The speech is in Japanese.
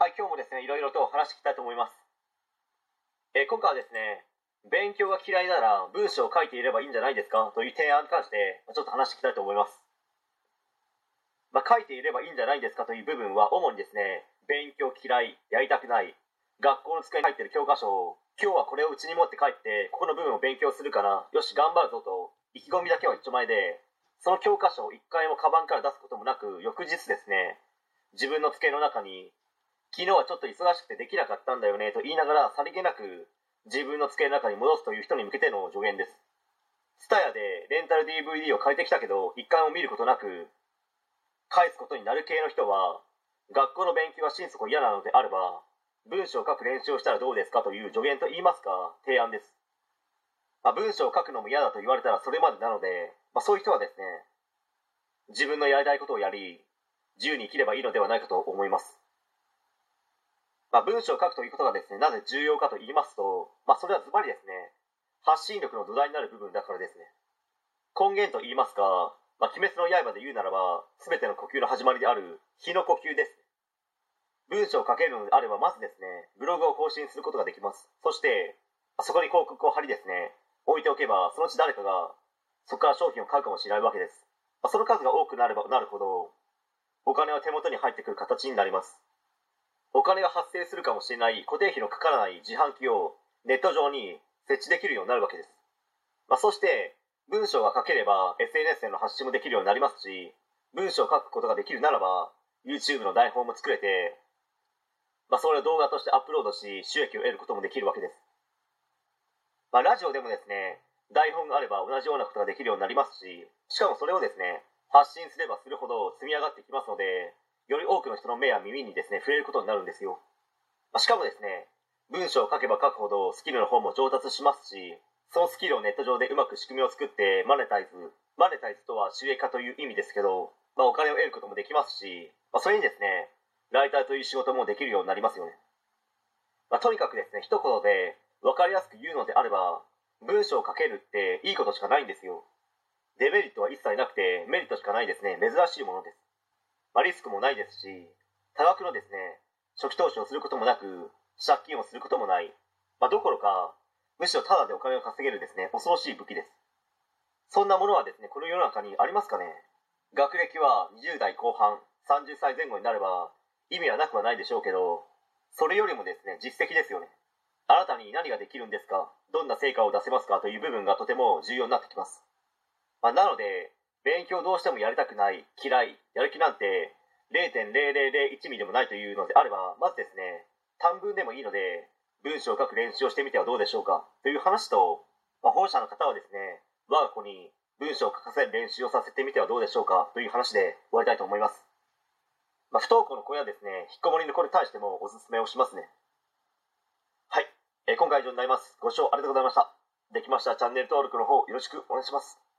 はい、今日もですね、いろいろと話していきたいと思います。え今回はですね、勉強が嫌いなら文章を書いていればいいんじゃないですか？という提案に関して、ちょっと話していきたいと思います。まあ、書いていればいいんじゃないですか？という部分は、主にですね、勉強嫌い、やりたくない、学校の机に入っている教科書を、今日はこれをうちに持って帰って、ここの部分を勉強するから、よし、頑張るぞと、意気込みだけは一丁前で、その教科書を一回もカバンから出すこともなく、翌日ですね、自分の机の中に昨日はちょっと忙しくてできなかったんだよねと言いながらさりげなく自分の机の中に戻すという人に向けての助言です。TSUTAYA でレンタル DVD を借りてきたけど一回も見ることなく返すことになる系の人は学校の勉強が心底嫌なのであれば文章を書く練習をしたらどうですかという助言と言いますか提案です、まあ、文章を書くのも嫌だと言われたらそれまでなので、まあ、そういう人はですね自分のやりたいことをやり自由に生きればいいのではないかと思います。まあ、文章を書くということがですね、なぜ重要かと言いますと、まあ、それはズバリですね、発信力の土台になる部分だからですね。根源と言いますか、まあ、鬼滅の刃で言うならば、すべての呼吸の始まりである、火の呼吸です。文章を書けるのであれば、まずですね、ブログを更新することができます。そして、そこに広告を貼りですね、置いておけば、そのうち誰かが、そこから商品を買うかもしれないわけです。まあ、その数が多くなればなるほど、お金は手元に入ってくる形になります。お金が発生するかもしれない固定費のかからない自販機をネット上に設置できるようになるわけです。まあ、そして文章が書ければ SNS への発信もできるようになりますし、文章を書くことができるならば YouTube の台本も作れて、まあ、それを動画としてアップロードし収益を得ることもできるわけです。まあ、ラジオでもですね、台本があれば同じようなことができるようになりますし、しかもそれをですね、発信すればするほど積み上がってきますので、より多くの人の目や耳にですね触れることになるんですよ。まあしかもですね文章を書けば書くほどスキルの方も上達しますしそのスキルをネット上でうまく仕組みを作ってマネタイズマネタイズとは収益化という意味ですけど、まあ、お金を得ることもできますし、まあ、それにですねライターという仕事もできるようになりますよね、ま、とにかくですね一言で分かりやすく言うのであれば文章を書けるっていいことしかないんですよ。デメリットは一切なくてメリットしかないですね。珍しいものです。まあ、リスクもないですし多額のですね初期投資をすることもなく借金をすることもない、まあ、どころかむしろタダでお金を稼げるですね恐ろしい武器です。そんなものはですねこの世の中にありますかね？学歴は20代後半30歳前後になれば意味はなくはないでしょうけどそれよりもですね実績ですよね。あなたに何ができるんですか？どんな成果を出せますか？という部分がとても重要になってきます、まあ、なので勉強どうしてもやりたくない嫌いやる気なんて0.0001ミリでもないというのであればまずですね短文でもいいので文章を書く練習をしてみてはどうでしょうかという話と、まあ、保護者の方はですね我が子に文章を書かせる練習をさせてみてはどうでしょうかという話で終わりたいと思います、まあ、不登校の子やですね引きこもりの子に対してもおすすめをしますね。はい、えー今回以上になります。ご視聴ありがとうございました。できましたらチャンネル登録の方よろしくお願いします。